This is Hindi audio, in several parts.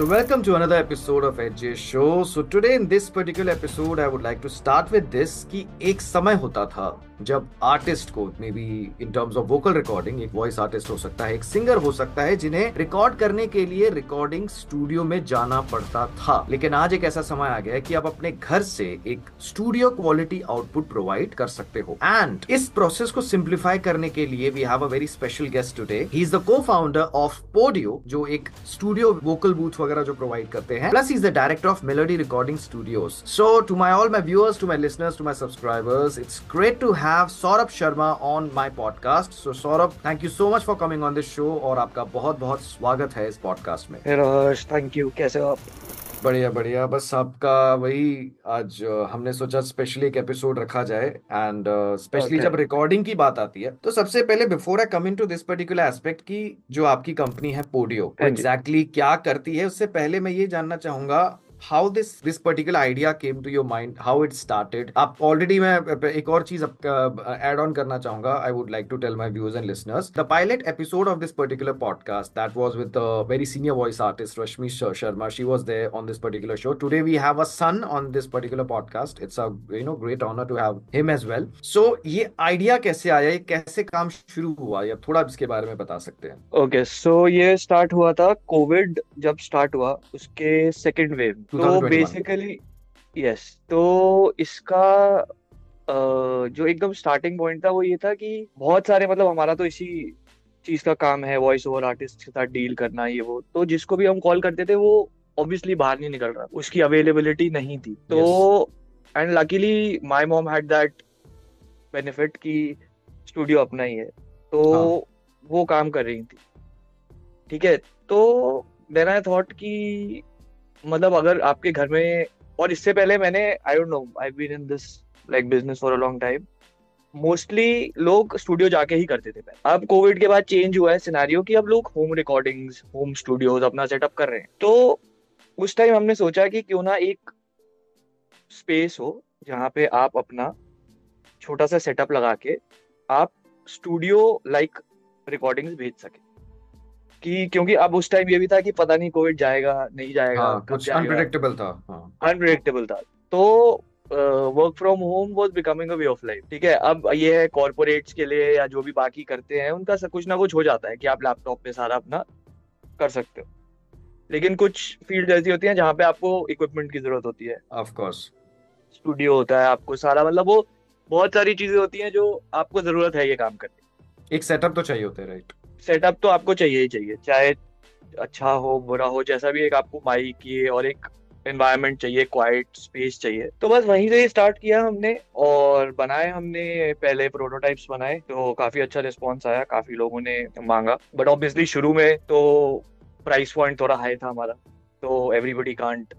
So, welcome to another episode of HJ Show. So, today in this particular episode, I would like to start with this कि एक समय होता था जब आर्टिस्ट को maybe in terms of vocal recording एक वॉइस आर्टिस्ट हो सकता है, एक सिंगर हो सकता है, जिन्हें रिकॉर्ड करने के लिए रिकॉर्डिंग स्टूडियो में जाना पड़ता था। लेकिन आज एक ऐसा समय आ गया है कि आप अपने घर से एक स्टूडियो क्वालिटी आउटपुट प्रोवाइड कर सकते हो। एंड इस प्रोसेस को सिंप्लीफाई करने के लिए we have a very special guest today he is the co founder of Podio जो एक स्टूडियो वोकल बूथ वगैरह जो प्रोवाइड करते हैं। Plus is the director of melody recording studios so to my all my viewers to my listeners to my subscribers it's great to have Saurabh Sharma on my podcast so Saurabh thank you so much for coming on this show और आपका बहुत बहुत स्वागत है इस पॉडकास्ट में। थैंक यू कैसे हो आप? बढ़िया बढ़िया। बस आपका वही आज हमने सोचा स्पेशली एक एपिसोड रखा जाए एंड स्पेशली जब रिकॉर्डिंग की बात आती है तो सबसे पहले before I come into this particular aspect की जो आपकी कंपनी है पोडियो वो हाँ एग्जैक्टली exactly क्या करती है उससे पहले मैं ये जानना चाहूँगा how this this particular idea came to your mind how it started आप ऑलरेडी मैं एक और चीज़ ऐड ऑन करना चाहूँगा। I would like to tell my viewers and listeners the pilot episode of this particular podcast that was with very senior voice artist Rashmi Sharma she was there on this particular show today we have a son on this particular podcast it's a you know great honour to have him as well so ये आइडिया कैसे आया? ये कैसे काम शुरू हुआ? या थोड़ा इसके बारे में बता सकते हैं। ओके okay, सो so ये स्टार्ट हुआ था कोविड जब स्टार्ट हुआ उसके सेकेंड वेव तो 2021 बेसिकली यस तो इसका जो एकदम स्टार्टिंग पॉइंट था वो ये था कि बहुत सारे मतलब हमारा तो इसी चीज़ का काम है वॉइस ओवर आर्टिस्ट के साथ डील करना ये वो। तो जिसको भी हम कॉल करते थे वो ऑब्वियसली बाहर नहीं निकल रहा उसकी अवेलेबिलिटी नहीं थी। तो and luckily my mom had that benefit कि स्टूडियो अपना ही है। तो हाँ। वो काम कर रही थी। ठीक है? तो देन आई थॉट कि मतलब अगर आपके घर में, और इससे पहले मैंने I don't know I been in this like business for a long time mostly लोग स्टूडियो जाके ही करते थे अब कोविड के बाद चेंज हुआ है सिनेरियो कि अब लोग होम रिकॉर्डिंग्स होम स्टूडियोज अपना सेटअप कर रहे हैं। तो उस टाइम हमने सोचा कि क्यों ना एक स्पेस हो जहाँ पे आप अपना छोटा सा सेटअप लगा के आप स्टूडियो लाइक रिकॉर्डिंग्स भेज सके। कि क्योंकि अब उस टाइम ये भी था कि पता नहीं कोविड जाएगा नहीं जाएगा हाँ कुछ जाएगा। अनप्रिडिक्टेबल था हाँ। अनप्रिडिक्टेबल था। तो work from home was becoming a way of life ठीक है? अब ये है कॉर्पोरेट्स के लिए या जो भी बाकी करते हैं उनका सब कुछ ना कुछ हो जाता है कि आप लैपटॉप पे सारा अपना कर सकते हो। लेकिन कुछ फ़ील्ड ऐसी होती हैं जहाँ पे आपको इक्विपमेंट की ज़रूरत होती है। ऑफ़ कोर्स स्टूडियो होता है आपको सारा मतलब वो बहुत सारी चीज़ें होती हैं जो आपको ज़रूरत है ये काम करने एक सेटअप तो चाहिए होता है राइट सेटअप तो आपको चाहिए ही चाहिए चाहे अच्छा हो बुरा हो जैसा भी एक आपको माइक ये और एक एनवायरनमेंट चाहिए क्वाइट स्पेस चाहिए। तो बस वहीं से ही स्टार्ट किया हमने और बनाए हमने पहले प्रोटोटाइप्स बनाए तो काफ़ी अच्छा रिस्पॉन्स आया काफ़ी लोगों ने मांगा। बट ऑब्वियसली शुरू में तो प्राइस पॉइंट थोड़ा हाई था हमारा तो everybody can't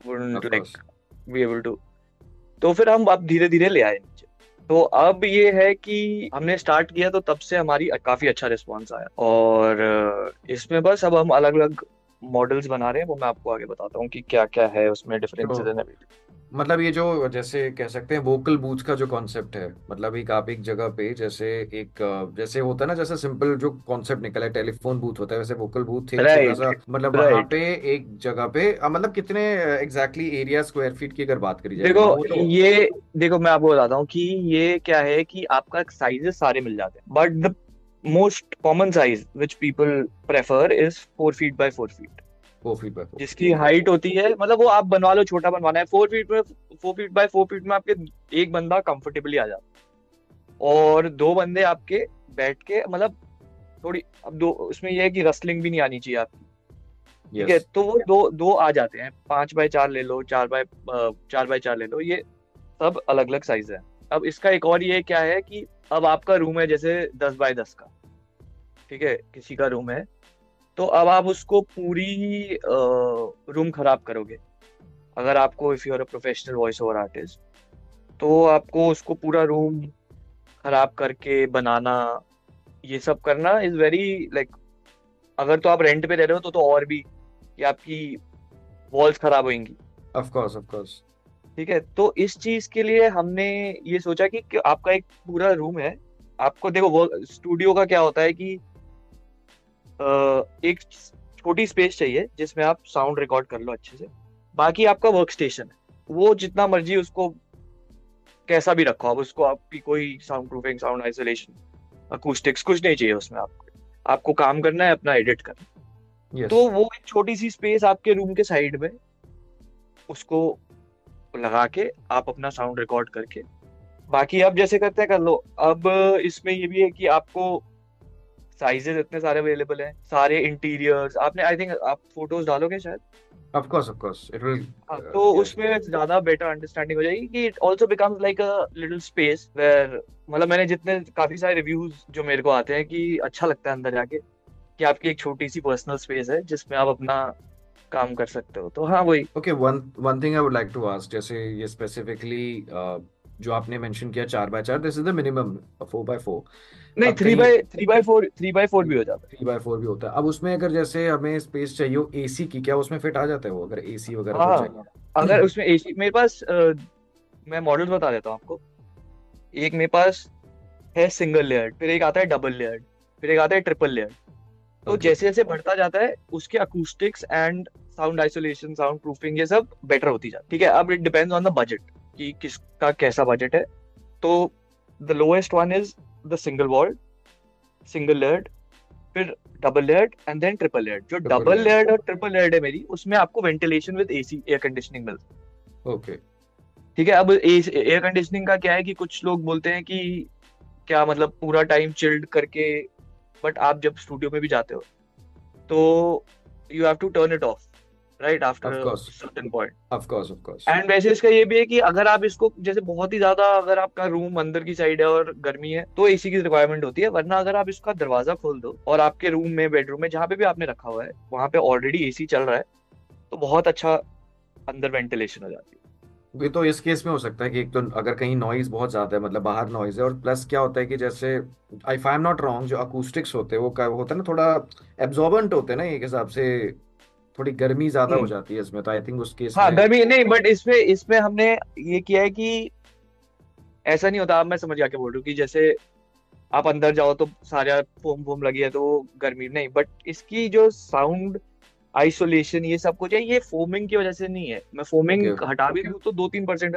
like be able to तो फिर हम अब धीरे धीरे ले आए नीचे। तो अब ये है कि हमने स्टार्ट किया तो तब से हमारी काफ़ी अच्छा रिस्पॉन्स आया। और इसमें बस अब हम अलग अलग मॉडल्स बना रहे हैं वो मैं आपको आगे बताता हूँ कि क्या क्या है उसमें डिफरेंसेस एंड एवरीथिंग मतलब ये जो जैसे कह सकते हैं वोकल बूथ का जो कॉन्सेप्ट है मतलब एक आप एक जगह पे जैसे एक जैसे होता है ना जैसे सिंपल जो कॉन्सेप्ट निकला है टेलीफोन बूथ होता है वैसे वोकल बूथ सा मतलब वहाँ राइट पे एक जगह पे मतलब कितने एग्जैक्टली एरिया स्क्वायर फीट की अगर बात करी जाए देखो तो ये देखो मैं आपको बताता हूँ कि ये क्या है कि आपका साइजेस सारे मिल जाते हैं but the most common size which people prefer is four feet by four feet four feet by जिसकी हाइट होती है मतलब वो आप बनवा लो छोटा बनवाना है। फोर फीट में four feet by four feet में आपके एक बंदा कंफर्टेबली आ जाता और दो बंदे आपके बैठ के मतलब थोड़ी अब दो उसमें ये है कि रसलिंग भी नहीं आनी चाहिए आपकी। ठीक है? तो वो दो दो आ जाते हैं। पाँच बाय चार ले लो चार बाय चार बाय चार ले लो ये सब अलग अलग साइज़ है। अब इसका एक और ये क्या है कि अब आपका रूम है जैसे दस बाय दस का। ठीक है? किसी का रूम है। तो अब आप उसको पूरी रूम खराब करोगे। अगर आपको if you are a professional voice over artist तो आपको उसको पूरा रूम खराब करके बनाना ये सब करना इज़ वेरी लाइक अगर तो आप रेंट पे रह रहे हो तो तो और भी कि आपकी वॉल्स खराब होंगी ऑफ़ कोर्स ऑफ़ कोर्स ठीक है? तो इस चीज़ के लिए हमने ये सोचा कि, कि आपका एक पूरा रूम है। आपको देखो वो स्टूडियो का क्या होता है कि एक छोटी स्पेस चाहिए जिसमें आप साउंड रिकॉर्ड कर लो अच्छे से। बाकी आपका वर्क स्टेशन है। वो जितना मर्ज़ी उसको कैसा भी रखो आप उसको आपकी कोई sound proofing sound isolation acoustics कुछ नहीं चाहिए उसमें आपको। आपको काम करना है अपना एडिट करना yes. तो वो एक छोटी सी स्पेस आपके रूम के साइड में उसको लगा के आप अपना साउंड रिकॉर्ड करके बाकी आप जैसे करते हैं कर लो। अब इसमें ये भी है कि आपको साइजेस इतने सारे अवेलेबल हैं सारे इंटीरियर्स आपने आई थिंक आप फ़ोटोज़ डालोगे शायद? Of course of course it will हाँ, uh, तो yeah. उसमें ज़्यादा बेटर अंडरस्टैंडिंग हो जाएगी कि it also becomes like a little space where मतलब मैंने जितने काफ़ी सारे रिव्यूज़ जो मेरे को आते हैं कि अच्छा लगता है अंदर जाके कि आपकी एक छोटी सी पर्सनल स्पेस है जिसमें आप अपना काम कर सकते हो। तो हाँ वही। Okay one one thing I would like to ask जैसे ये स्पेसिफिकली uh, जो आपने मेंशन किया चार बाय चार this is the minimum four by four नहीं three by three by four three by four भी हो जाता है। थ्री बाई फोर भी होता है। अब उसमें अगर जैसे हमें स्पेस चाहिए एसी की क्या उसमें फिट आ जाता है वो? अगर एसी वगैरह हाँ अगर उसमें एसी मेरे पास आ, मैं मॉडल बता देता हूँ आपको। एक मेरे पास है सिंगल लेयर फिर एक आता है डबल लेयर फिर एक आता है ट्रिपल लेयर तो okay. जैसे जैसे बढ़ता जाता है उसके acoustics and sound isolation sound proofing ये सब बेटर होती जाती ठीक है अब it depends on the budget कि किसका कैसा बजट है। तो the lowest one is the single walled single layered फिर double layered and then triple layered जो डबल लेयर्ड और ट्रिपल लेयर्ड है मेरी उसमें आपको ventilation with AC air conditioning मिलता ओके ठीक है अब एयर कंडीशनिंग का क्या है कि कुछ लोग बोलते हैं कि क्या मतलब पूरा टाइम चिल्ड करके बट आप जब स्टूडियो में भी जाते हो तो you have to turn it off right after certain point of course of course and वैसे इसका ये भी है कि अगर आप इसको जैसे बहुत ही ज़्यादा अगर आपका रूम अंदर की साइड है और गर्मी है तो एसी की रिक्वायरमेंट होती है वरना अगर आप इसका दरवाज़ा खोल दो और आपके रूम में बेडरूम में जहाँ पे भी आपने रखा हुआ है वहाँ पे ऑलरेडी एसी चल रहा है तो बहुत अच्छा अंदर वेंटिलेशन हो जाती है। ये तो इस केस में हो सकता है कि एक तो अगर कहीं नॉइज़ बहुत ज़्यादा है मतलब बाहर नॉइज़ है और प्लस क्या होता है कि जैसे आई फाई एम नॉट रॉन्ग जो अकूस्टिक्स होते हैं वो होता है ना थोड़ा एब्जॉर्बेंट होते हैं ना एक हिसाब से थोड़ी गर्मी ज़्यादा हो हम्म। जाती है इसमें तो आई थिंक उस केस हाँ गर्मी नहीं बट इसमें इसमें हमने ये किया है कि ऐसा नहीं होता मैं समझ आके बोल रहा हूँ कि जैसे आप अंदर जाओ तो सारा फोम फोम लगी है तो गर्मी नहीं बट इसकी जो साउंड आइसोलेशन ये सब कुछ है ये फोमिंग की वजह से नहीं है मैं फोमिंग okay. हटा भी दूँ तो दो तीन परसेंट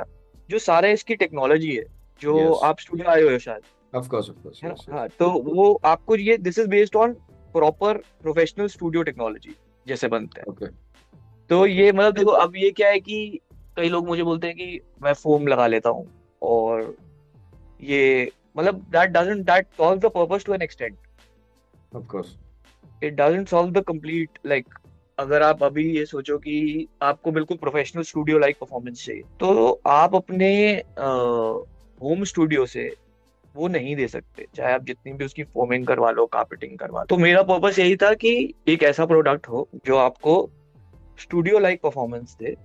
जो सारा इसकी टेक्नोलॉजी है जो yes. आप स्टूडियो आए हो शायद ऑफ़ कोर्स ऑफ़ कोर्स हाँ तो वो आपको ये this is based on proper professional studio technology जैसे बनते हैं। okay. तो ये मतलब देखो अब ये क्या है कि कई लोग मुझे बोलते हैं कि मैं फोम लगा लेता हूँ और ये मतलब that doesn't that solve the purpose to an extent of course it doesn't solve the complete like अगर आप अभी ये सोचो कि आपको बिल्कुल प्रोफेशनल स्टूडियो लाइक परफॉर्मेंस चाहिए तो आप अपने होम स्टूडियो से वो नहीं दे सकते चाहे आप जितनी भी उसकी फोमिंग करवा लो कार्पेटिंग करवा लो तो मेरा पर्पस यही था कि एक ऐसा प्रोडक्ट हो जो आपको studio like performance they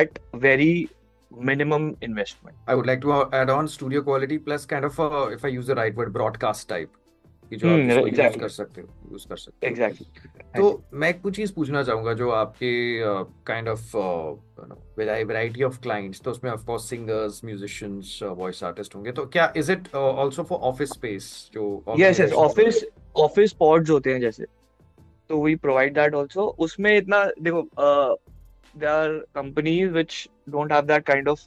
at very minimum investment. I would like to add on studio quality plus kind of a, if I use the right word broadcast type. कि जो आप exactly. यूज़ कर सकते हो यूज़ कर सकते हो। एग्जैक्टली तो मैं कुछ चीज़ पूछना चाहूँगा जो आपके kind of variety of clients तो उसमें of course singers musicians voice artist होंगे। तो क्या is it also for office space जो yes yes office office pods होते हैं जैसे। तो वी प्रोवाइड दैट आल्सो उसमें इतना देखो there are companies which don't have that kind of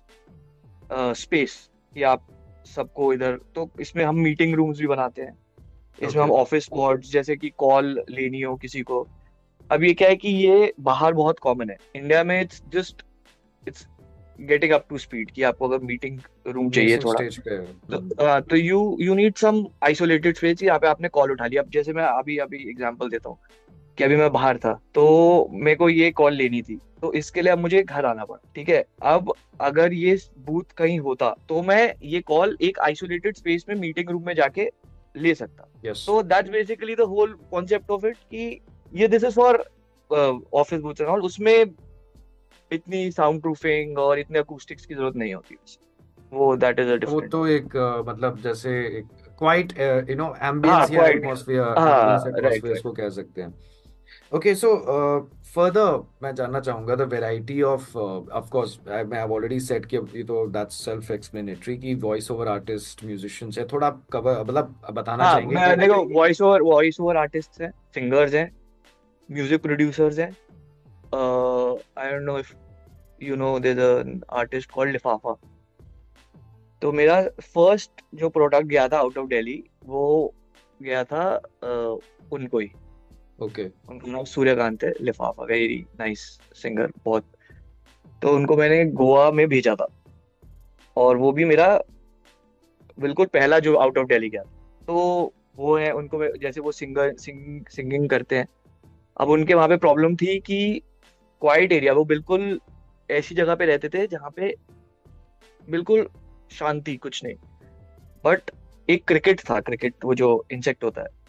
space कि आप सबको इधर तो इसमें हम मीटिंग रूम्स भी बनाते हैं। इसमें हम ऑफ़िस वर्ड्स जैसे कि कॉल लेनी हो किसी को। अब ये क्या है कि ये बाहर बहुत कॉमन है। इंडिया में it's just it's getting up to speed कि आपको अगर मीटिंग रूम चाहिए थोड़ा। तो, तो you you need some isolated space यहाँ पे आपने कॉल उठा लिया। अब जैसे मैं अभी अभी एग्जांपल देता हूँ कि अभी मैं बाहर था तो मेरे को ये कॉल लेनी थी। तो इसके लिए अब मुझे घर आना पड़ा ठीक है? अब अगर ये बूथ कहीं होता तो मैं ये कॉल एक आइसोलेटेड स्पेस में मीटिंग रूम में जाके ले सकता। So that's basically the whole concept of it कि ये this is for office booth and all उसमें इतनी साउंड प्रूफिंग और इतने अकूस्टिक्स की ज़रूरत नहीं होती वो दैट इज़ अ डिफरेंट वो तो एक uh, मतलब जैसे एक क्वाइट यू नो एम्बियंस या एटमॉस्फेयर एटमॉस्फेयर को कह सकते हैं। ओके सो फर्दर मैं जानना चाहूँगा the variety of of course मैं हैव ऑलरेडी सेड कि ये तो दैट्स सेल्फ एक्सप्लेनेटरी कि वॉइस ओवर आर्टिस्ट म्यूजिशियंस है थोड़ा कवर मतलब बताना हाँ, चाहेंगे मैं देखो voice over voice over artist हैं सिंगर्स हैं म्यूज़िक प्रोड्यूसर्स हैं I don't know if you know there an artist called Lifafa तो मेरा फ़र्स्ट जो प्रोडक्ट गया था आउट ऑफ़ दिल्ली वो गया था uh, उनको ही। ओके। उनका नाम सूर्यकांत है, लिफाफा वेरी नाइस सिंगर बहुत। तो उनको मैंने गोवा में भेजा था। और वो भी मेरा बिल्कुल पहला जो आउट ऑफ़ दिल्ली गया। तो वो है, उनको जैसे वो सिंगर सिंग सिंगिंग करते हैं। अब उनके वहाँ पे प्रॉब्लम थी कि क्वाइट एरिया वो बिल्कुल ऐसी जगह पे रहते थे जहाँ पे बिल्कुल शांति, कुछ नहीं। बट एक क्रिकेट था क्रिकेट वो जो इंसेक्ट होता है।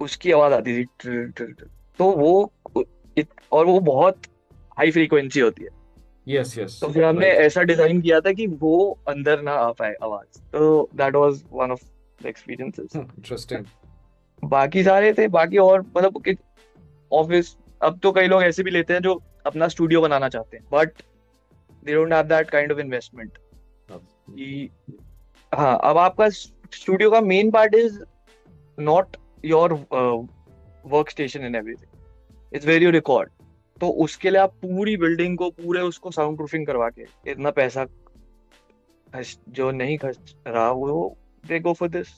उसकी आवाज़ आती थी ट्र, ट्र, ट्र, तो वो इत, और वो बहुत हाई फ्रीक्वेंसी होती है। यस यस तो फिर हमने ऐसा डिज़ाइन किया था कि वो अंदर ना आ पाए आवाज़। तो that was one of the experiences interesting बाकी सारे थे बाकी और मतलब ऑफ़िस अब तो कई लोग ऐसे भी लेते हैं जो अपना स्टूडियो बनाना चाहते हैं but they don't have that kind of investment हाँ अब आपका स्टूडियो का main part is not your work station and everything it's very record तो उसके लिए आप पूरी बिल्डिंग को, पूरे उसको साउंड प्रूफिंग करवा के इतना पैसा जो नहीं खर्च रहा वो दे गो फॉर दिस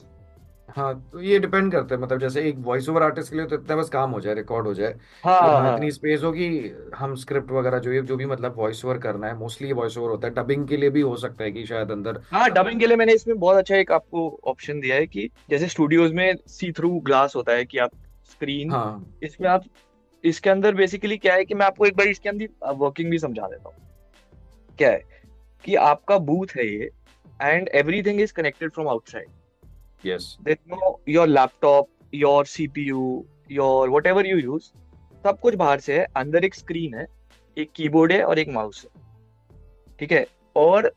हाँ तो ये डिपेंड करता है मतलब जैसे एक वॉइस ओवर आर्टिस्ट के लिए तो इतना बस काम हो जाए रिकॉर्ड हो जाए। हाँ और हाँ। इतनी स्पेस होगी हम स्क्रिप्ट वगैरह जो ये जो भी मतलब वॉइस ओवर करना है मोस्टली वॉइस ओवर होता है। डबिंग के लिए भी हो सकता है कि शायद अंदर हाँ डबिंग के लिए मैंने इसमें बहुत अच्छा एक आपको ऑप्शन दिया है कि जैसे स्टूडियोज में सी थ्रू ग्लास होता है कि आप स्क्रीन हाँ। इसमें आप इसके अंदर बेसिकली क्या है कि मैं आपको एक बार इसके अंदर वर्किंग भी समझा देता हूँ। क्या है कि आपका बूथ है ये and everything is connected from outside yes there no your laptop your CPU your whatever you use सब कुछ बाहर से है, अंदर एक स्क्रीन है, एक कीबोर्ड है और एक माउस है। ठीक है? और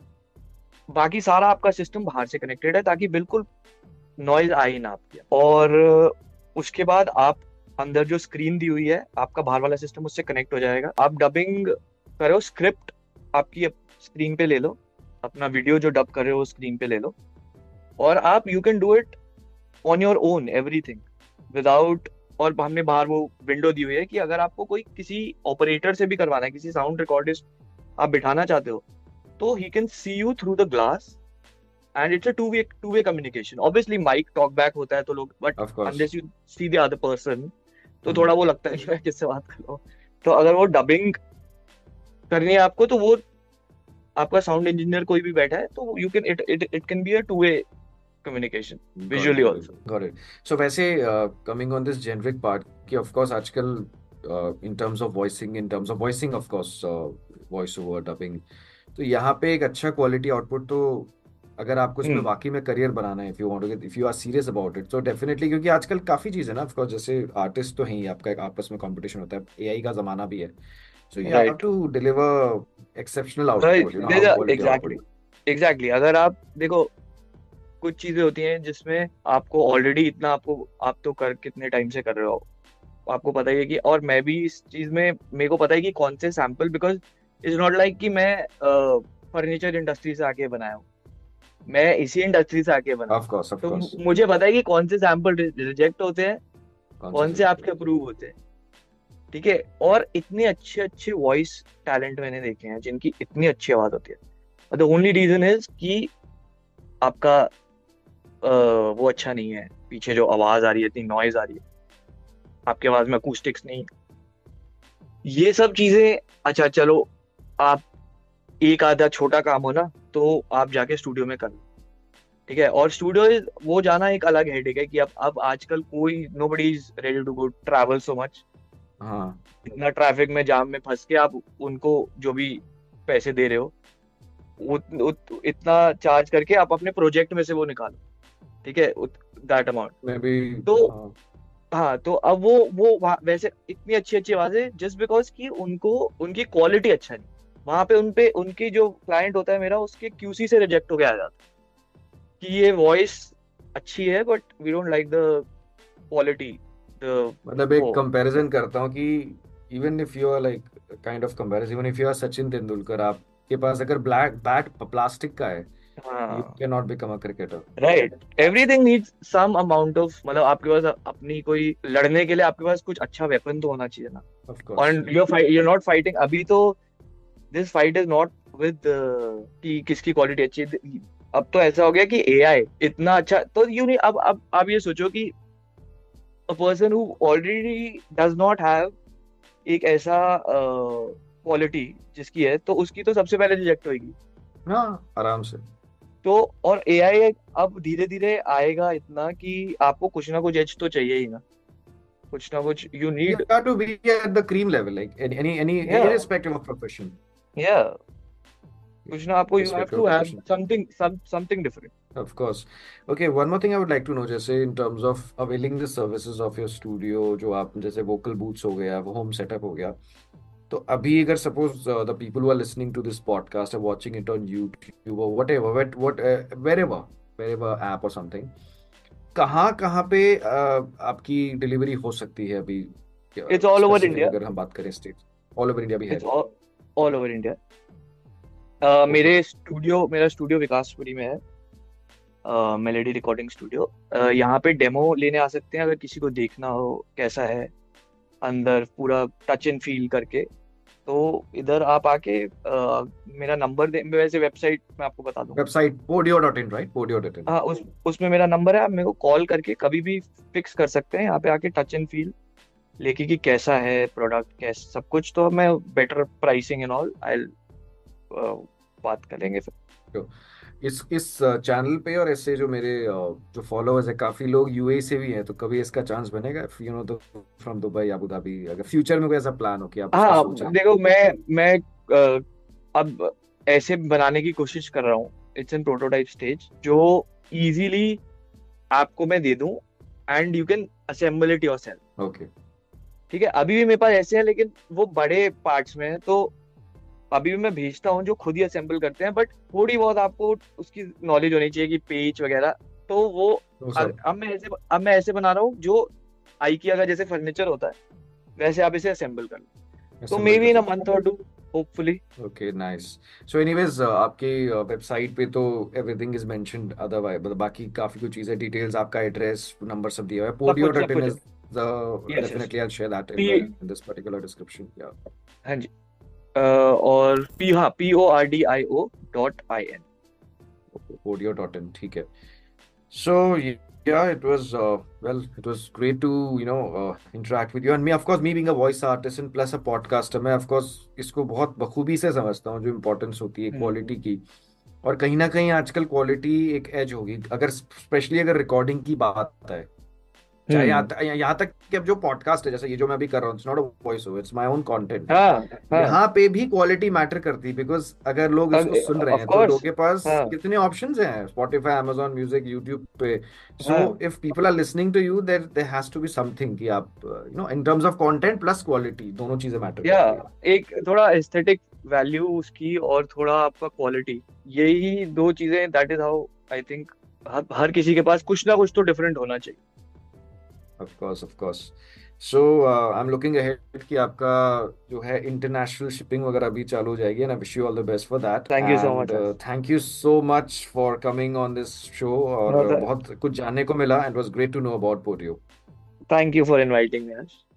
बाकी सारा आपका सिस्टम बाहर से कनेक्टेड है ताकि बिल्कुल नॉइज़ आए ना आपके। और उसके बाद आप अंदर जो स्क्रीन दी हुई है, आपका बाहर वाला सिस्टम उससे कनेक्ट हो जाएगा। आप डबिंग करो स्क्रिप्ट आपकी स्क्रीन पे ले लो, अपना वीडियो जो डब कर रहे हो स्क्रीन पे ले लो। और आप you can do it on your own everything without और हमने बाहर वो विंडो दी हुई है कि अगर आपको कोई किसी ऑपरेटर से भी करवाना है किसी साउंड रिकॉर्डिस्ट आप बिठाना चाहते हो तो he can see you through the glass and it's a two way two way communication obviously mic talk back होता है तो लोग but unless you see the other person तो हम्म थोड़ा वो लगता है कि मैं किससे बात कर रहा हूँ। तो अगर वो डबिंग करनी है आपको तो वो आपका साउंड इंजीनियर कोई भी बैठा है तो you can it it it can be a two way communication Got visually it, also got it. So वैसे coming on this generic part कि ऑफ़ कोर्स आजकल in terms of voicing in terms of voicing of course voice over dubbing तो यहाँ पे एक अच्छा क्वालिटी आउटपुट तो अगर आपको इसमें हम्म वाकई में करियर बनाना है if you want to if you are serious about it तो डेफिनेटली क्योंकि आजकल काफ़ी चीज़ें ना ऑफ़ कोर्स जैसे आर्टिस्ट तो हैं ही आपका एक आपस में कंपटीशन होता है एआई का जमाना भी है so you have to deliver exceptional output exactly exactly अगर आप देखो कुछ चीज़ें होती हैं जिसमें आपको ऑलरेडी इतना आपको आप तो कर कितने टाइम से कर रहे हो। आपको पता ही है कि और मैं भी इस चीज़ में मेरे को पता है कि कौन से sample because it's not like कि मैं फर्नीचर इंडस्ट्री से आके बनाया हूँ। मैं इसी इंडस्ट्री से आके बना ऑफ़ कोर्स ऑफ़ तो कोर्स मुझे पता है कि कौन से सैंपल रिजेक्ट होते हैं कौन कौन से आपके अप्रूव होते हैं। ठीक है? और इतने अच्छे अच्छे वॉइस टैलेंट मैंने देखे हैं जिनकी इतनी अच्छी आवाज़ होती है। द ओनली रीजन इज़ कि आपका वो अच्छा नहीं है। पीछे जो आवाज़ आ रही है इतनी नॉइज़ आ रही है। आपकी आवाज़ में अकूस्टिक्स नहीं। ये सब चीज़ें अच्छा चलो आप एक आधा छोटा काम हो ना तो आप जाके स्टूडियो में कर ठीक है? और स्टूडियो वो जाना एक अलग हेडेक है कि अब अब आजकल कोई nobody is ready to go travel so much हाँ। इतना ट्रैफ़िक में जाम में फंस के आप उनको जो भी पैसे दे रहे हो उत, उत, इतना चार्ज करके आप अपने प्रोजेक्ट में से वो निकालो। ठीक है दैट अमाउंट मैं भी तो हाँ। हाँ तो अब वो वो वैसे इतनी अच्छी अच्छी आवाज़ें जस्ट बिकॉज़ कि उनको उनकी क्वालिटी अच्छा नहीं। वहाँ पे उन पे उनकी जो क्लाइंट होता है मेरा उसके क्यूसी से रिजेक्ट हो गया आ जाता है। कि ये वॉइस अच्छी है but we don't like the quality the मतलब एक कंपैरिजन करता हूँ कि even if you are like kind of comparison even if you are Sachin Tendulkar आपके पास अगर ब्लैक बैट प्लास्टिक का है you हाँ। cannot become a cricketer. मतलब आपके पास अपनी कोई लड़ने के लिए आपके पास कुछ अच्छा वेपन तो होना चाहिए ना। Of course. अभी तो विद कि किसकी क्वालिटी अच्छी है। अब तो ऐसा हो गया कि एआई इतना अच्छा तो यू नहीं अब अब आप ये सोचो कि a person who already does not have एक ऐसा क्वालिटी uh, जिसकी है तो उसकी तो सबसे पहले रिजेक्ट होगी हाँ आराम से। तो और एआई अब धीरे धीरे आएगा इतना कि आपको कुछ ना कुछ एज तो चाहिए ही ना कुछ ना कुछ you need have to be at the cream level like any any, any Yeah. irrespective of profession या कुछ ना आपको you have to have something something different Of course. Okay, one more thing I would like to know, जैसे in terms of availing the services of your studio, जो आप जैसे vocal booths हो गया, वो home setup हो गया, तो अभी अगर suppose the people were listening to this podcast are watching it on YouTube whatever what what wherever wherever app और समथिंग कहाँ कहाँ पे uh, आपकी डिलीवरी हो सकती है अभी इट्स ऑल ओवर इंडिया अगर हम बात करें स्टेट ऑल ओवर इंडिया भी It's है ऑल ओवर इंडिया मेरे स्टूडियो मेरा स्टूडियो विकासपुरी में है। मेलेडी रिकॉर्डिंग स्टूडियो यहाँ पे डेमो लेने आ सकते हैं अगर किसी को देखना हो कैसा है। अंदर पूरा टच एंड फील करके। तो इधर आप आके अ, मेरा नंबर दे वैसे वेबसाइट मैं आपको बता दूँगा। वेबसाइट podio.in राइट podio.in हाँ उस उसमें मेरा नंबर है आप मेरे को कॉल करके कभी भी फिक्स कर सकते हैं। यहाँ पे आके टच एंड फील लेके कि कैसा है प्रोडक्ट कैसा सब कुछ तो मैं better pricing and all I बात करेंगे फिर। इस इस चैनल पे और ऐसे जो मेरे जो फॉलोअर्स है काफ़ी लोग यूएई से भी हैं तो कभी इसका चांस बनेगा? यू नो तो फ्रॉम दुबई अबू धाबी अगर फ्यूचर में कोई ऐसा प्लान हो कि आप हाँ देखो मैं मैं अब ऐसे बनाने की कोशिश कर रहा हूँ। इट्स इन प्रोटोटाइप स्टेज जो इजीली आपको मैं दे दूँ and you can assemble it yourself okay ठीक है? अभी भी मेरे पास ऐसे हैं लेकिन वो बड़े पार्ट्स में है तो अभी भी मैं भेजता हूँ जो खुद ही असेंबल करते हैं बट थोड़ी बहुत आपको उसकी नॉलेज होनी चाहिए कि पेज वगैरह तो वो वो अब मैं ऐसे अब मैं ऐसे बना रहा हूँ जो IKEA का जैसे फर्नीचर होता है वैसे आप इसे असेंबल कर लो। तो maybe in a month और two hopefully okay nice so anyways आपके वेबसाइट पे तो एवरीथिंग इज़ मेंशन्ड अदरवाइज़ मतलब बाकी काफ़ी कुछ चीज़ें डिटेल्स आपका एड्रेस नंबर सब दिया हुआ है। is the yes yes definitely I'll share that in, the, in this particular description yeah हाँ जी। और पी हाँ P O R D I O dot I N audio.in ठीक है so yeah it was uh, well it was great to you know uh, interact with you and me of course me being a voice artist and plus a podcaster मैं of course इसको बहुत बखूबी से समझता हूँ जो इम्पोर्टेंस होती है क्वालिटी की और कहीं ना कहीं आजकल क्वालिटी एक एज होगी अगर स्पेशली अगर रिकॉर्डिंग की बात है यहाँ यहाँ तक कि अब जो पॉडकास्ट है जैसे ये जो मैं अभी कर रहा हूँ it's not a voice over it's my own content यहाँ पे भी क्वालिटी मैटर करती है बिकॉज़ अगर लोग इसको सुन रहे हैं तो लोगों के पास हाँ। कितने ऑप्शंस हैं? Amazon Music YouTube पे। So. If people are listening to you there there has to be something कि आप you know in terms of content plus quality दोनों चीज़ें मैटर या एक थोड़ा एस्थेटिक वैल्यू उसकी और थोड़ा आपका क्वालिटी यही दो चीज़ें that is how I think हर किसी के पास कुछ ना कुछ तो डिफरेंट होना चाहिए। Of course of course so I am looking ahead कि आपका जो है इंटरनेशनल शिपिंग वगैरह भी चालू हो जाएगी and I wish you all the best for that Thank you so much much, thank you so much for coming on this show और uh, बहुत कुछ जानने को मिला and was great to know about Portio thank you for inviting me Ash.